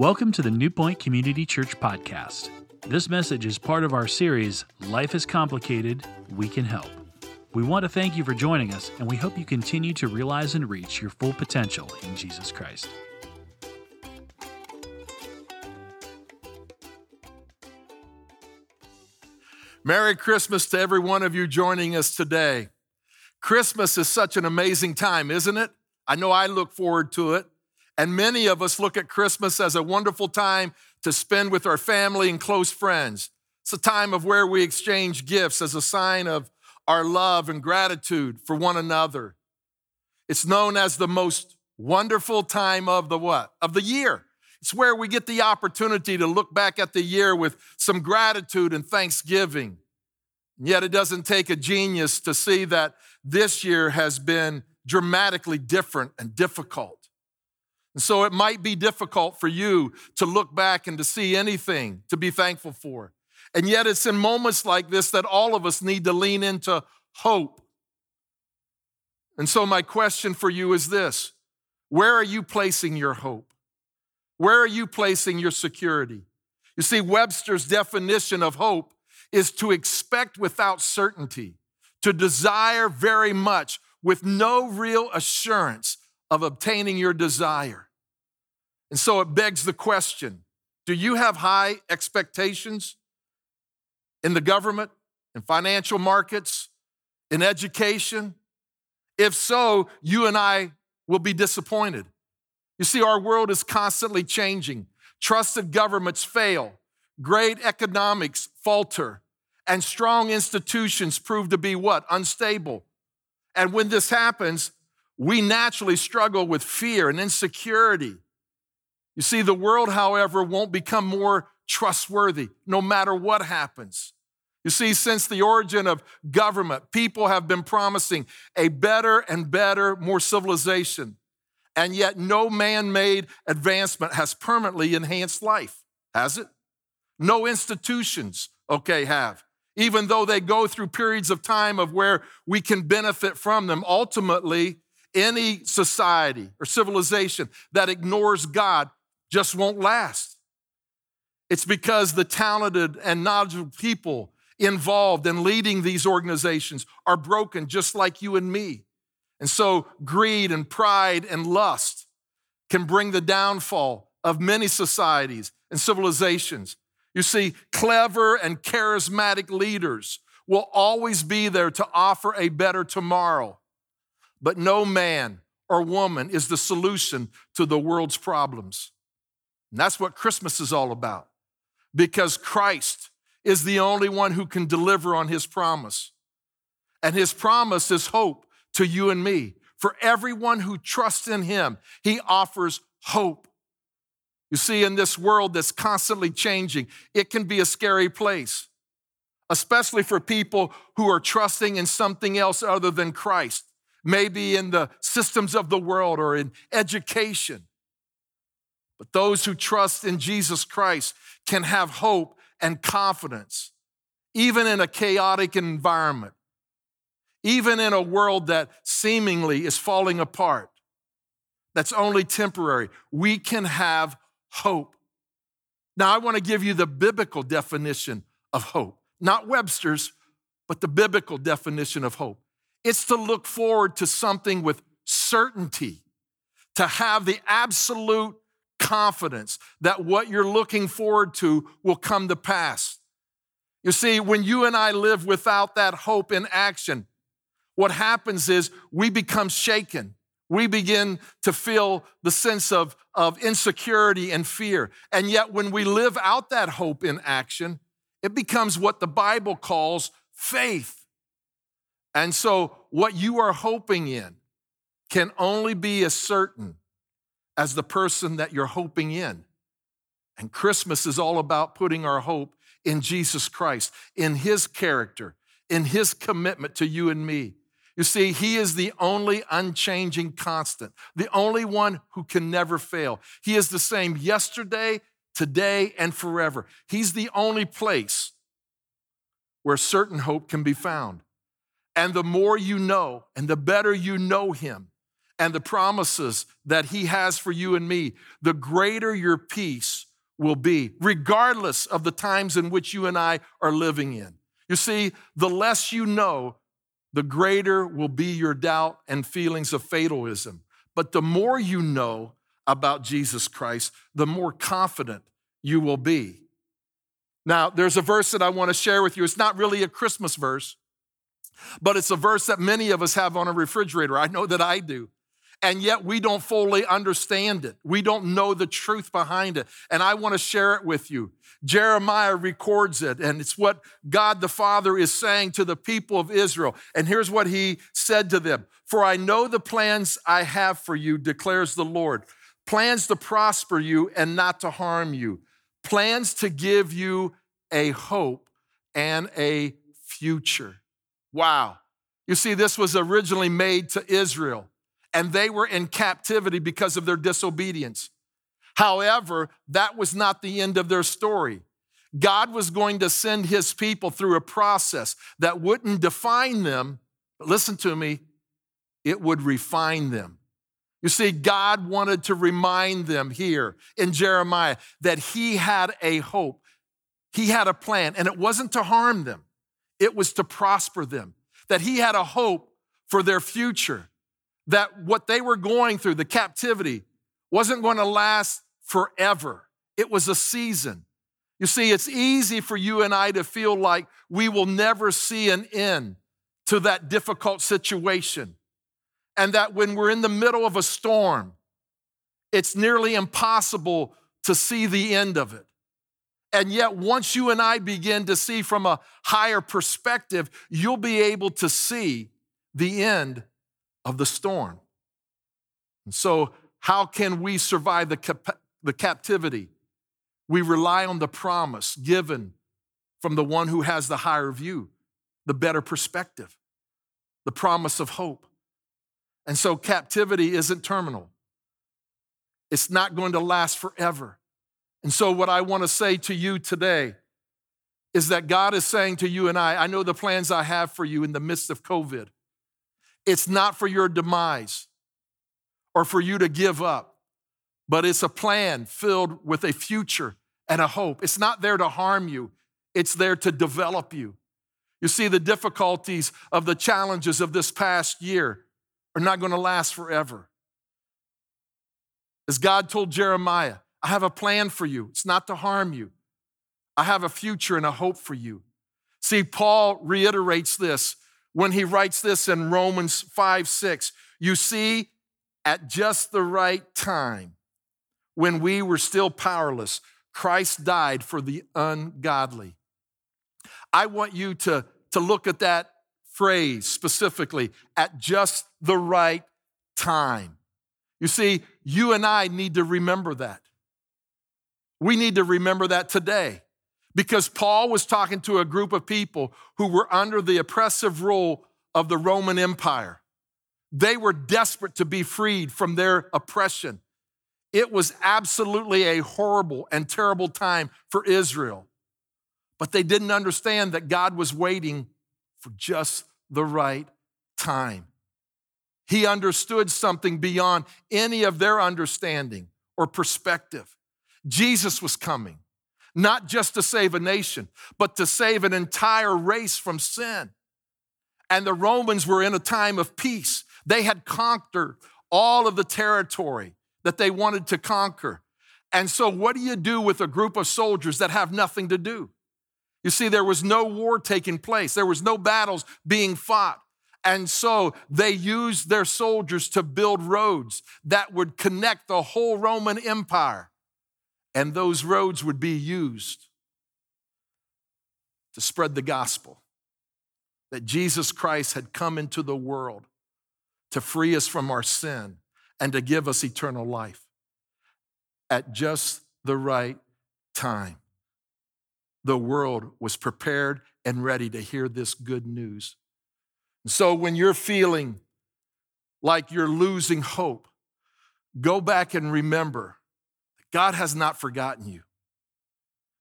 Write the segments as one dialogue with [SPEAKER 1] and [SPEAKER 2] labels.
[SPEAKER 1] Welcome to the New Point Community Church podcast. This message is part of our series, Life is Complicated, We Can Help. We want to thank you for joining us, and we hope you continue to realize and reach your full potential in Jesus Christ.
[SPEAKER 2] Merry Christmas to every one of you joining us today. Christmas is such an amazing time, isn't it? I know I look forward to it. And many of us look at Christmas as a wonderful time to spend with our family and close friends. It's a time of where we exchange gifts as a sign of our love and gratitude for one another. It's known as the most wonderful time of the what? Of the year. It's where we get the opportunity to look back at the year with some gratitude and thanksgiving. And yet it doesn't take a genius to see that this year has been dramatically different and difficult. And so it might be difficult for you to look back and to see anything to be thankful for. And yet it's in moments like this that all of us need to lean into hope. And so my question for you is this Where are you placing your hope? Where are you placing your security? You see, Webster's definition of hope is to expect without certainty, to desire very much with no real assurance of obtaining your desire. And so it begs the question do you have high expectations in the government, in financial markets, in education? If so, you and I will be disappointed. You see, our world is constantly changing. Trusted governments fail, great economics falter, and strong institutions prove to be what? Unstable. And when this happens, we naturally struggle with fear and insecurity. You see, the world, however, won't become more trustworthy no matter what happens. You see, since the origin of government, people have been promising a better and better, more civilization. And yet, no man made advancement has permanently enhanced life, has it? No institutions, okay, have. Even though they go through periods of time of where we can benefit from them, ultimately, any society or civilization that ignores God just won't last. It's because the talented and knowledgeable people involved in leading these organizations are broken just like you and me. And so greed and pride and lust can bring the downfall of many societies and civilizations. You see, clever and charismatic leaders will always be there to offer a better tomorrow. But no man or woman is the solution to the world's problems. And that's what Christmas is all about because Christ is the only one who can deliver on his promise. And his promise is hope to you and me. For everyone who trusts in him, he offers hope. You see, in this world that's constantly changing, it can be a scary place, especially for people who are trusting in something else other than Christ, maybe in the systems of the world or in education. But those who trust in Jesus Christ can have hope and confidence, even in a chaotic environment, even in a world that seemingly is falling apart, that's only temporary. We can have hope. Now, I want to give you the biblical definition of hope, not Webster's, but the biblical definition of hope. It's to look forward to something with certainty, to have the absolute confidence that what you're looking forward to will come to pass. You see, when you and I live without that hope in action, what happens is we become shaken. We begin to feel the sense of, of insecurity and fear. And yet, when we live out that hope in action, it becomes what the Bible calls faith. And so, what you are hoping in can only be as certain as the person that you're hoping in. And Christmas is all about putting our hope in Jesus Christ, in His character, in His commitment to you and me. You see, He is the only unchanging constant, the only one who can never fail. He is the same yesterday, today, and forever. He's the only place where certain hope can be found. And the more you know, and the better you know Him, and the promises that He has for you and me, the greater your peace will be, regardless of the times in which you and I are living in. You see, the less you know, the greater will be your doubt and feelings of fatalism. But the more you know about Jesus Christ, the more confident you will be. Now, there's a verse that I want to share with you. It's not really a Christmas verse, but it's a verse that many of us have on a refrigerator. I know that I do. And yet we don't fully understand it. We don't know the truth behind it. And I want to share it with you. Jeremiah records it, and it's what God the Father is saying to the people of Israel. And here's what he said to them For I know the plans I have for you, declares the Lord plans to prosper you and not to harm you, plans to give you a hope and a future. Wow. You see, this was originally made to Israel, and they were in captivity because of their disobedience. However, that was not the end of their story. God was going to send his people through a process that wouldn't define them, but listen to me, it would refine them. You see, God wanted to remind them here in Jeremiah that he had a hope, he had a plan, and it wasn't to harm them, it was to prosper them. That he had a hope for their future, that what they were going through, the captivity, wasn't going to last forever. It was a season. You see, it's easy for you and I to feel like we will never see an end to that difficult situation. And that when we're in the middle of a storm, it's nearly impossible to see the end of it. And yet, once you and I begin to see from a higher perspective, you'll be able to see the end of the storm. And so, how can we survive the, cap- the captivity? We rely on the promise given from the one who has the higher view, the better perspective, the promise of hope. And so, captivity isn't terminal, it's not going to last forever. And so, what I want to say to you today is that God is saying to you and I, I know the plans I have for you in the midst of COVID. It's not for your demise or for you to give up, but it's a plan filled with a future and a hope. It's not there to harm you, it's there to develop you. You see, the difficulties of the challenges of this past year are not going to last forever. As God told Jeremiah, I have a plan for you. It's not to harm you. I have a future and a hope for you. See, Paul reiterates this when he writes this in Romans 5 6. You see, at just the right time, when we were still powerless, Christ died for the ungodly. I want you to, to look at that phrase specifically at just the right time. You see, you and I need to remember that. We need to remember that today because Paul was talking to a group of people who were under the oppressive rule of the Roman Empire. They were desperate to be freed from their oppression. It was absolutely a horrible and terrible time for Israel. But they didn't understand that God was waiting for just the right time. He understood something beyond any of their understanding or perspective. Jesus was coming, not just to save a nation, but to save an entire race from sin. And the Romans were in a time of peace. They had conquered all of the territory that they wanted to conquer. And so, what do you do with a group of soldiers that have nothing to do? You see, there was no war taking place, there was no battles being fought. And so they used their soldiers to build roads that would connect the whole Roman Empire and those roads would be used to spread the gospel that Jesus Christ had come into the world to free us from our sin and to give us eternal life at just the right time. The world was prepared and ready to hear this good news. So when you're feeling like you're losing hope, go back and remember God has not forgotten you.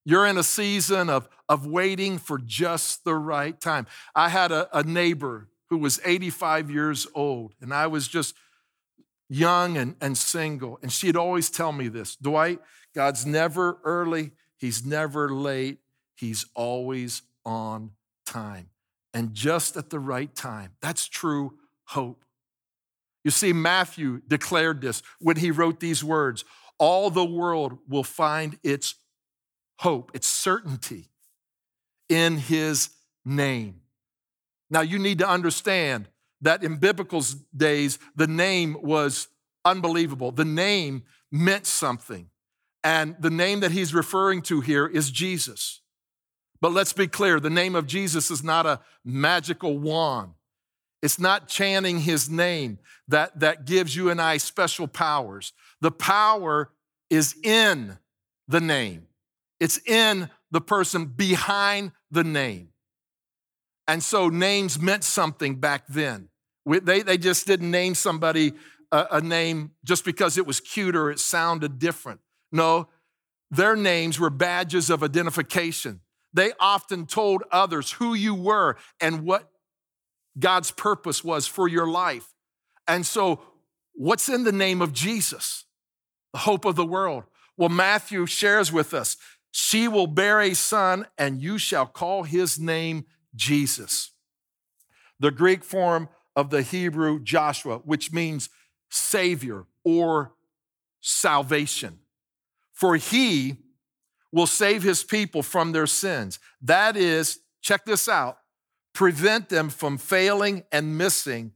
[SPEAKER 2] You're in a season of, of waiting for just the right time. I had a, a neighbor who was 85 years old, and I was just young and, and single. And she'd always tell me this Dwight, God's never early, He's never late, He's always on time and just at the right time. That's true hope. You see, Matthew declared this when he wrote these words All the world will find its hope, its certainty in his name. Now, you need to understand that in biblical days, the name was unbelievable. The name meant something. And the name that he's referring to here is Jesus. But let's be clear the name of Jesus is not a magical wand. It's not chanting his name that, that gives you and I special powers. The power is in the name, it's in the person behind the name. And so names meant something back then. They, they just didn't name somebody a, a name just because it was cute or it sounded different. No, their names were badges of identification. They often told others who you were and what God's purpose was for your life. And so, what's in the name of Jesus? The hope of the world. Well, Matthew shares with us she will bear a son, and you shall call his name Jesus. The Greek form of the Hebrew Joshua, which means Savior or salvation. For he will save his people from their sins. That is, check this out, prevent them from failing and missing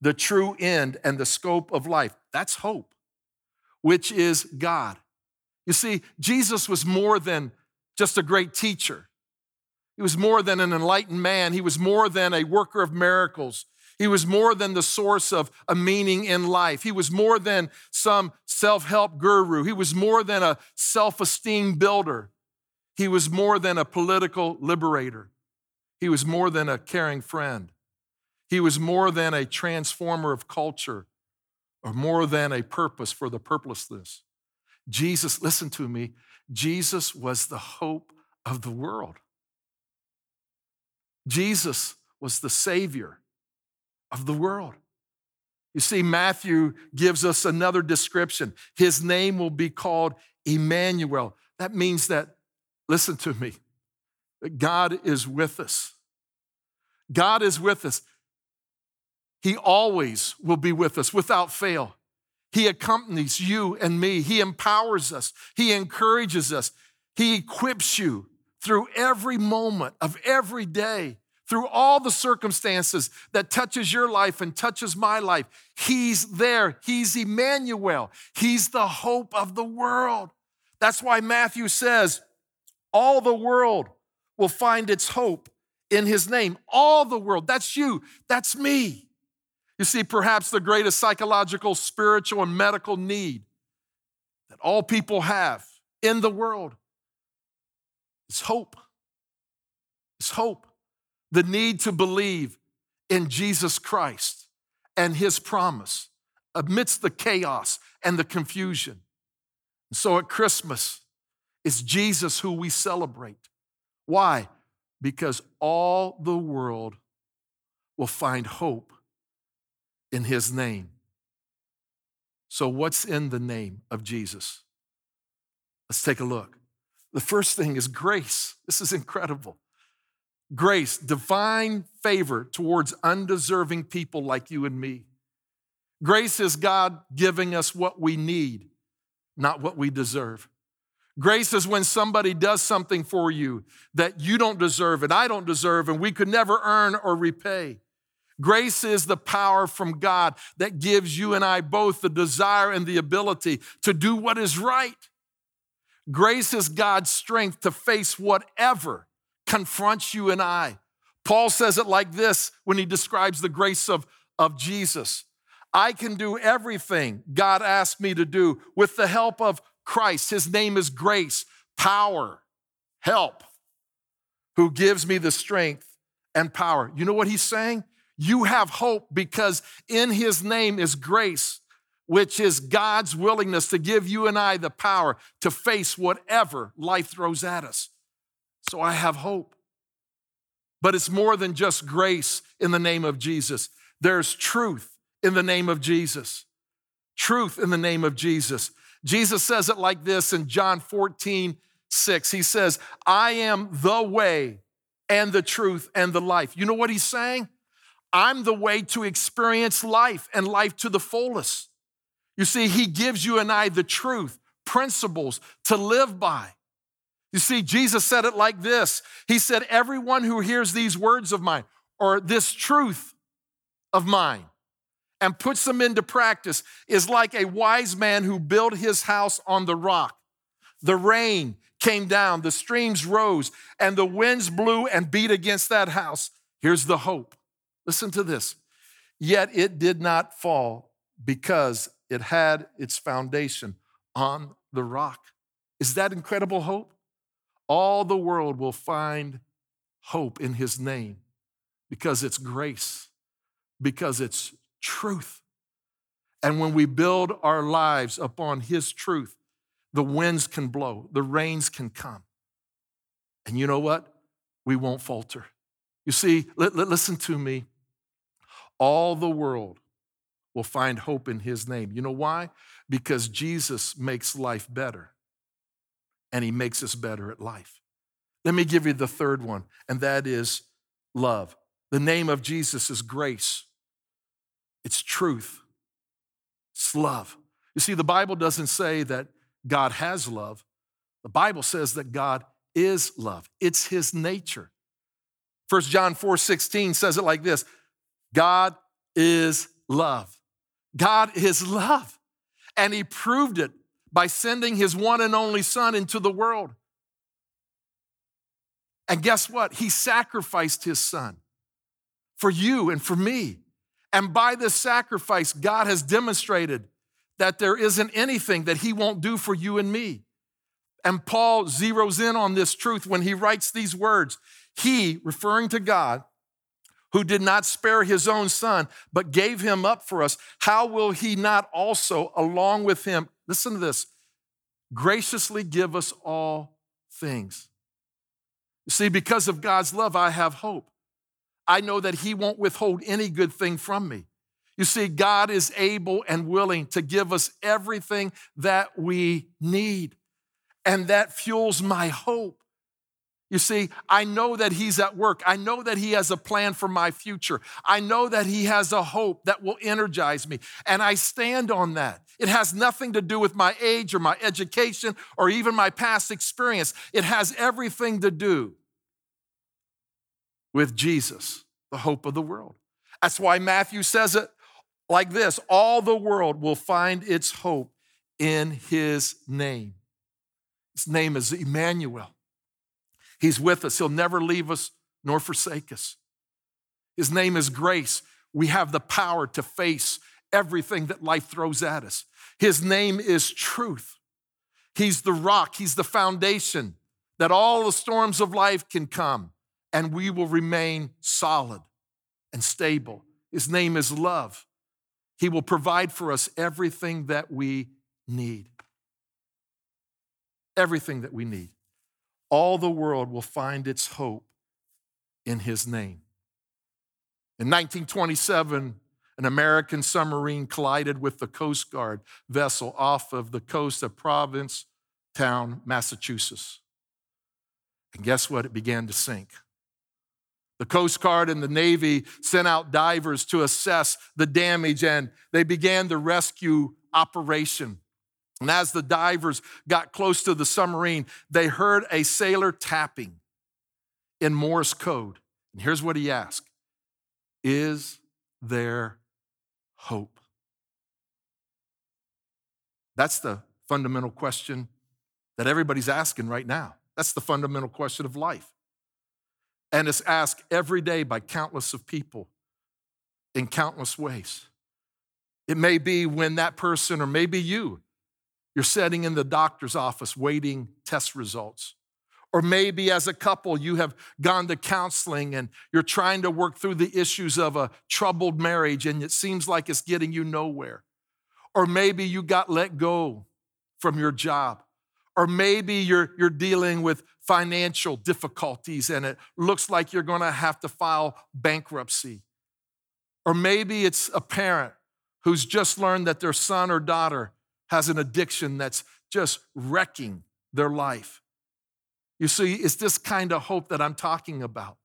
[SPEAKER 2] the true end and the scope of life. That's hope, which is God. You see, Jesus was more than just a great teacher. He was more than an enlightened man. He was more than a worker of miracles. He was more than the source of a meaning in life. He was more than some self help guru. He was more than a self esteem builder. He was more than a political liberator. He was more than a caring friend. He was more than a transformer of culture or more than a purpose for the purposeless. Jesus, listen to me, Jesus was the hope of the world. Jesus was the Savior of the world. You see, Matthew gives us another description. His name will be called Emmanuel. That means that, listen to me, that God is with us. God is with us. He always will be with us without fail. He accompanies you and me. He empowers us. He encourages us. He equips you through every moment of every day through all the circumstances that touches your life and touches my life. He's there. He's Emmanuel. He's the hope of the world. That's why Matthew says, all the world will find its hope in his name. All the world. That's you. That's me. You see, perhaps the greatest psychological, spiritual, and medical need that all people have in the world is hope. It's hope the need to believe in Jesus Christ and his promise amidst the chaos and the confusion. So at Christmas, it's Jesus who we celebrate. Why? Because all the world will find hope in his name. So, what's in the name of Jesus? Let's take a look. The first thing is grace. This is incredible grace, divine favor towards undeserving people like you and me. Grace is God giving us what we need, not what we deserve. Grace is when somebody does something for you that you don't deserve and I don't deserve and we could never earn or repay. Grace is the power from God that gives you and I both the desire and the ability to do what is right. Grace is God's strength to face whatever confronts you and I. Paul says it like this when he describes the grace of, of Jesus I can do everything God asked me to do with the help of Christ. His name is grace, power, help, who gives me the strength and power. You know what he's saying? You have hope because in his name is grace, which is God's willingness to give you and I the power to face whatever life throws at us. So I have hope. But it's more than just grace in the name of Jesus. There's truth in the name of Jesus. truth in the name of Jesus. Jesus says it like this in John 14, 6. He says, I am the way and the truth and the life. You know what he's saying? I'm the way to experience life and life to the fullest. You see, he gives you and I the truth, principles to live by. You see, Jesus said it like this He said, Everyone who hears these words of mine, or this truth of mine, and puts them into practice is like a wise man who built his house on the rock. The rain came down, the streams rose, and the winds blew and beat against that house. Here's the hope. Listen to this. Yet it did not fall because it had its foundation on the rock. Is that incredible hope? All the world will find hope in his name because it's grace, because it's truth. And when we build our lives upon his truth, the winds can blow, the rains can come. And you know what? We won't falter. You see, listen to me. All the world will find hope in his name. You know why? Because Jesus makes life better and he makes us better at life. Let me give you the third one, and that is love. The name of Jesus is grace, it's truth, it's love. You see, the Bible doesn't say that God has love, the Bible says that God is love, it's his nature. 1 John 4 16 says it like this God is love. God is love. And he proved it by sending his one and only son into the world. And guess what? He sacrificed his son for you and for me. And by this sacrifice, God has demonstrated that there isn't anything that he won't do for you and me. And Paul zeroes in on this truth when he writes these words. He, referring to God, who did not spare his own son, but gave him up for us, how will he not also, along with him, listen to this, graciously give us all things? You see, because of God's love, I have hope. I know that he won't withhold any good thing from me. You see, God is able and willing to give us everything that we need. And that fuels my hope. You see, I know that He's at work. I know that He has a plan for my future. I know that He has a hope that will energize me. And I stand on that. It has nothing to do with my age or my education or even my past experience. It has everything to do with Jesus, the hope of the world. That's why Matthew says it like this all the world will find its hope in His name. His name is Emmanuel. He's with us. He'll never leave us nor forsake us. His name is grace. We have the power to face everything that life throws at us. His name is truth. He's the rock, He's the foundation that all the storms of life can come and we will remain solid and stable. His name is love. He will provide for us everything that we need. Everything that we need all the world will find its hope in his name. In 1927, an American submarine collided with the Coast Guard vessel off of the coast of Provincetown, Massachusetts. And guess what? It began to sink. The Coast Guard and the Navy sent out divers to assess the damage and they began the rescue operation. And as the divers got close to the submarine, they heard a sailor tapping in Morse code. And here's what he asked Is there hope? That's the fundamental question that everybody's asking right now. That's the fundamental question of life. And it's asked every day by countless of people in countless ways. It may be when that person, or maybe you, you're sitting in the doctor's office waiting test results. Or maybe as a couple, you have gone to counseling and you're trying to work through the issues of a troubled marriage and it seems like it's getting you nowhere. Or maybe you got let go from your job. Or maybe you're, you're dealing with financial difficulties and it looks like you're going to have to file bankruptcy. Or maybe it's a parent who's just learned that their son or daughter has an addiction that's just wrecking their life. You see, it's this kind of hope that I'm talking about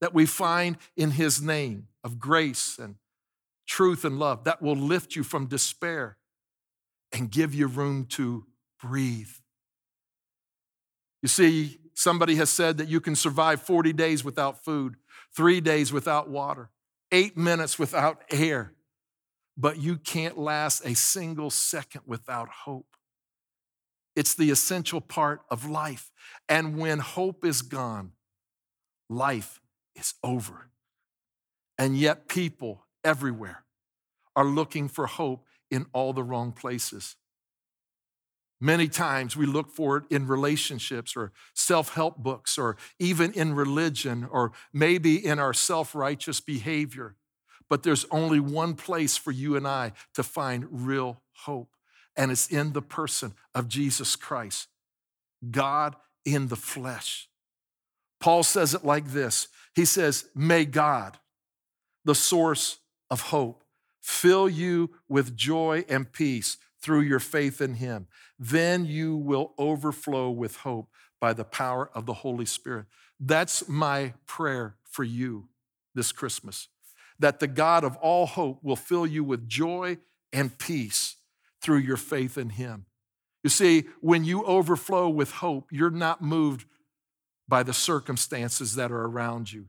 [SPEAKER 2] that we find in His name of grace and truth and love that will lift you from despair and give you room to breathe. You see, somebody has said that you can survive 40 days without food, three days without water, eight minutes without air, but you can't last a single second without hope. It's the essential part of life. And when hope is gone, life is over. And yet, people everywhere are looking for hope in all the wrong places. Many times we look for it in relationships or self help books or even in religion or maybe in our self righteous behavior. But there's only one place for you and I to find real hope, and it's in the person of Jesus Christ, God in the flesh. Paul says it like this He says, May God, the source of hope, fill you with joy and peace through your faith in Him. Then you will overflow with hope by the power of the Holy Spirit. That's my prayer for you this Christmas that the God of all hope will fill you with joy and peace through your faith in Him. You see, when you overflow with hope, you're not moved by the circumstances that are around you.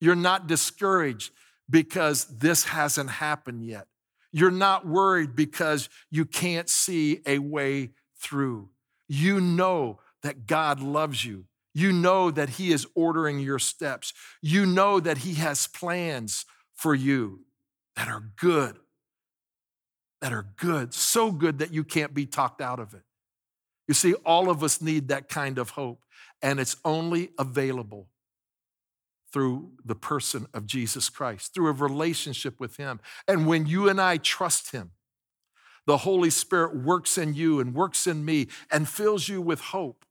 [SPEAKER 2] You're not discouraged because this hasn't happened yet. You're not worried because you can't see a way through. You know that God loves you. You know that He is ordering your steps. You know that He has plans for you that are good, that are good, so good that you can't be talked out of it. You see, all of us need that kind of hope, and it's only available through the person of Jesus Christ, through a relationship with Him. And when you and I trust Him, the Holy Spirit works in you and works in me and fills you with hope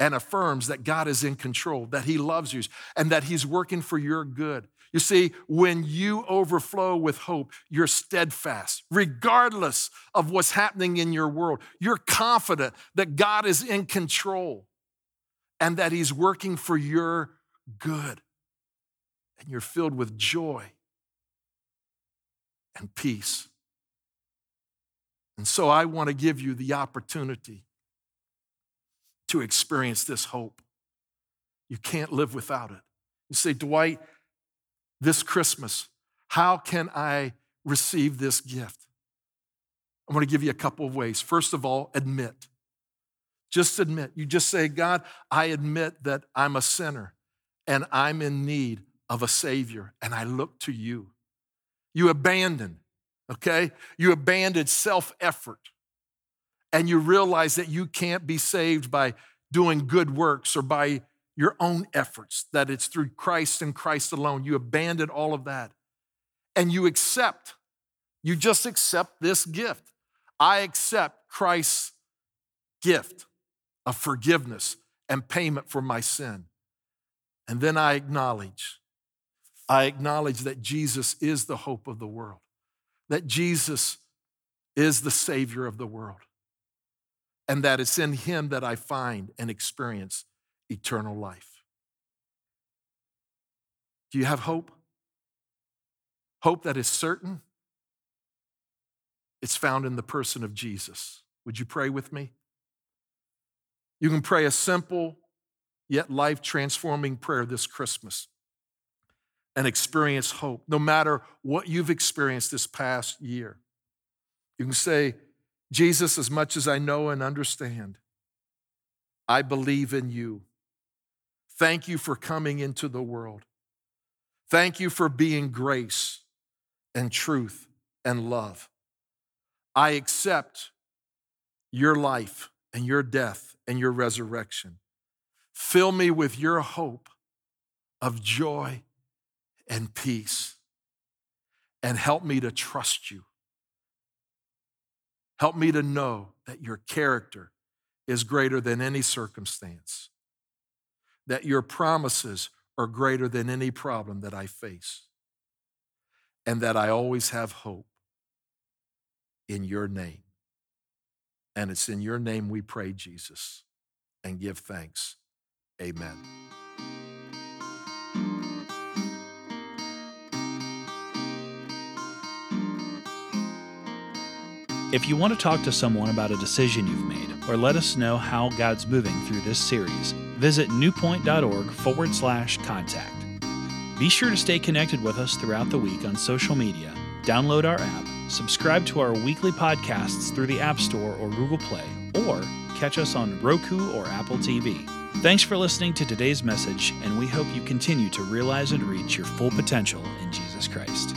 [SPEAKER 2] and affirms that God is in control, that He loves you, and that He's working for your good. You see, when you overflow with hope, you're steadfast, regardless of what's happening in your world. You're confident that God is in control and that He's working for your good. And you're filled with joy and peace. And so I want to give you the opportunity to experience this hope. You can't live without it. You say, Dwight, this Christmas, how can I receive this gift? I want to give you a couple of ways. First of all, admit. Just admit. You just say, God, I admit that I'm a sinner and I'm in need of a Savior, and I look to you. You abandon, okay? You abandon self effort, and you realize that you can't be saved by doing good works or by your own efforts, that it's through Christ and Christ alone. You abandon all of that, and you accept, you just accept this gift. I accept Christ's gift of forgiveness and payment for my sin. And then I acknowledge, I acknowledge that Jesus is the hope of the world, that Jesus is the Savior of the world, and that it's in Him that I find and experience eternal life. Do you have hope? Hope that is certain? It's found in the person of Jesus. Would you pray with me? You can pray a simple yet life transforming prayer this Christmas and experience hope, no matter what you've experienced this past year. You can say, Jesus, as much as I know and understand, I believe in you. Thank you for coming into the world. Thank you for being grace and truth and love. I accept your life and your death and your resurrection. Fill me with your hope of joy and peace. And help me to trust you. Help me to know that your character is greater than any circumstance, that your promises are greater than any problem that I face, and that I always have hope in your name. And it's in your name we pray, Jesus, and give thanks. Amen.
[SPEAKER 1] If you want to talk to someone about a decision you've made, or let us know how God's moving through this series, visit newpoint.org forward slash contact. Be sure to stay connected with us throughout the week on social media, download our app, subscribe to our weekly podcasts through the App Store or Google Play, or catch us on Roku or Apple TV. Thanks for listening to today's message, and we hope you continue to realize and reach your full potential in Jesus Christ.